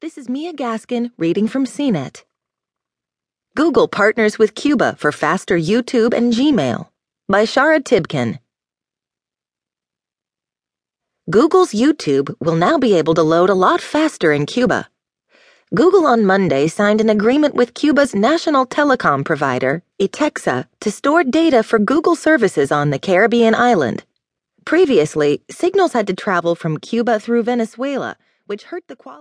This is Mia Gaskin reading from CNET. Google partners with Cuba for faster YouTube and Gmail by Shara Tibken. Google's YouTube will now be able to load a lot faster in Cuba. Google on Monday signed an agreement with Cuba's national telecom provider, ETECSA, to store data for Google services on the Caribbean island. Previously, signals had to travel from Cuba through Venezuela, which hurt the quality.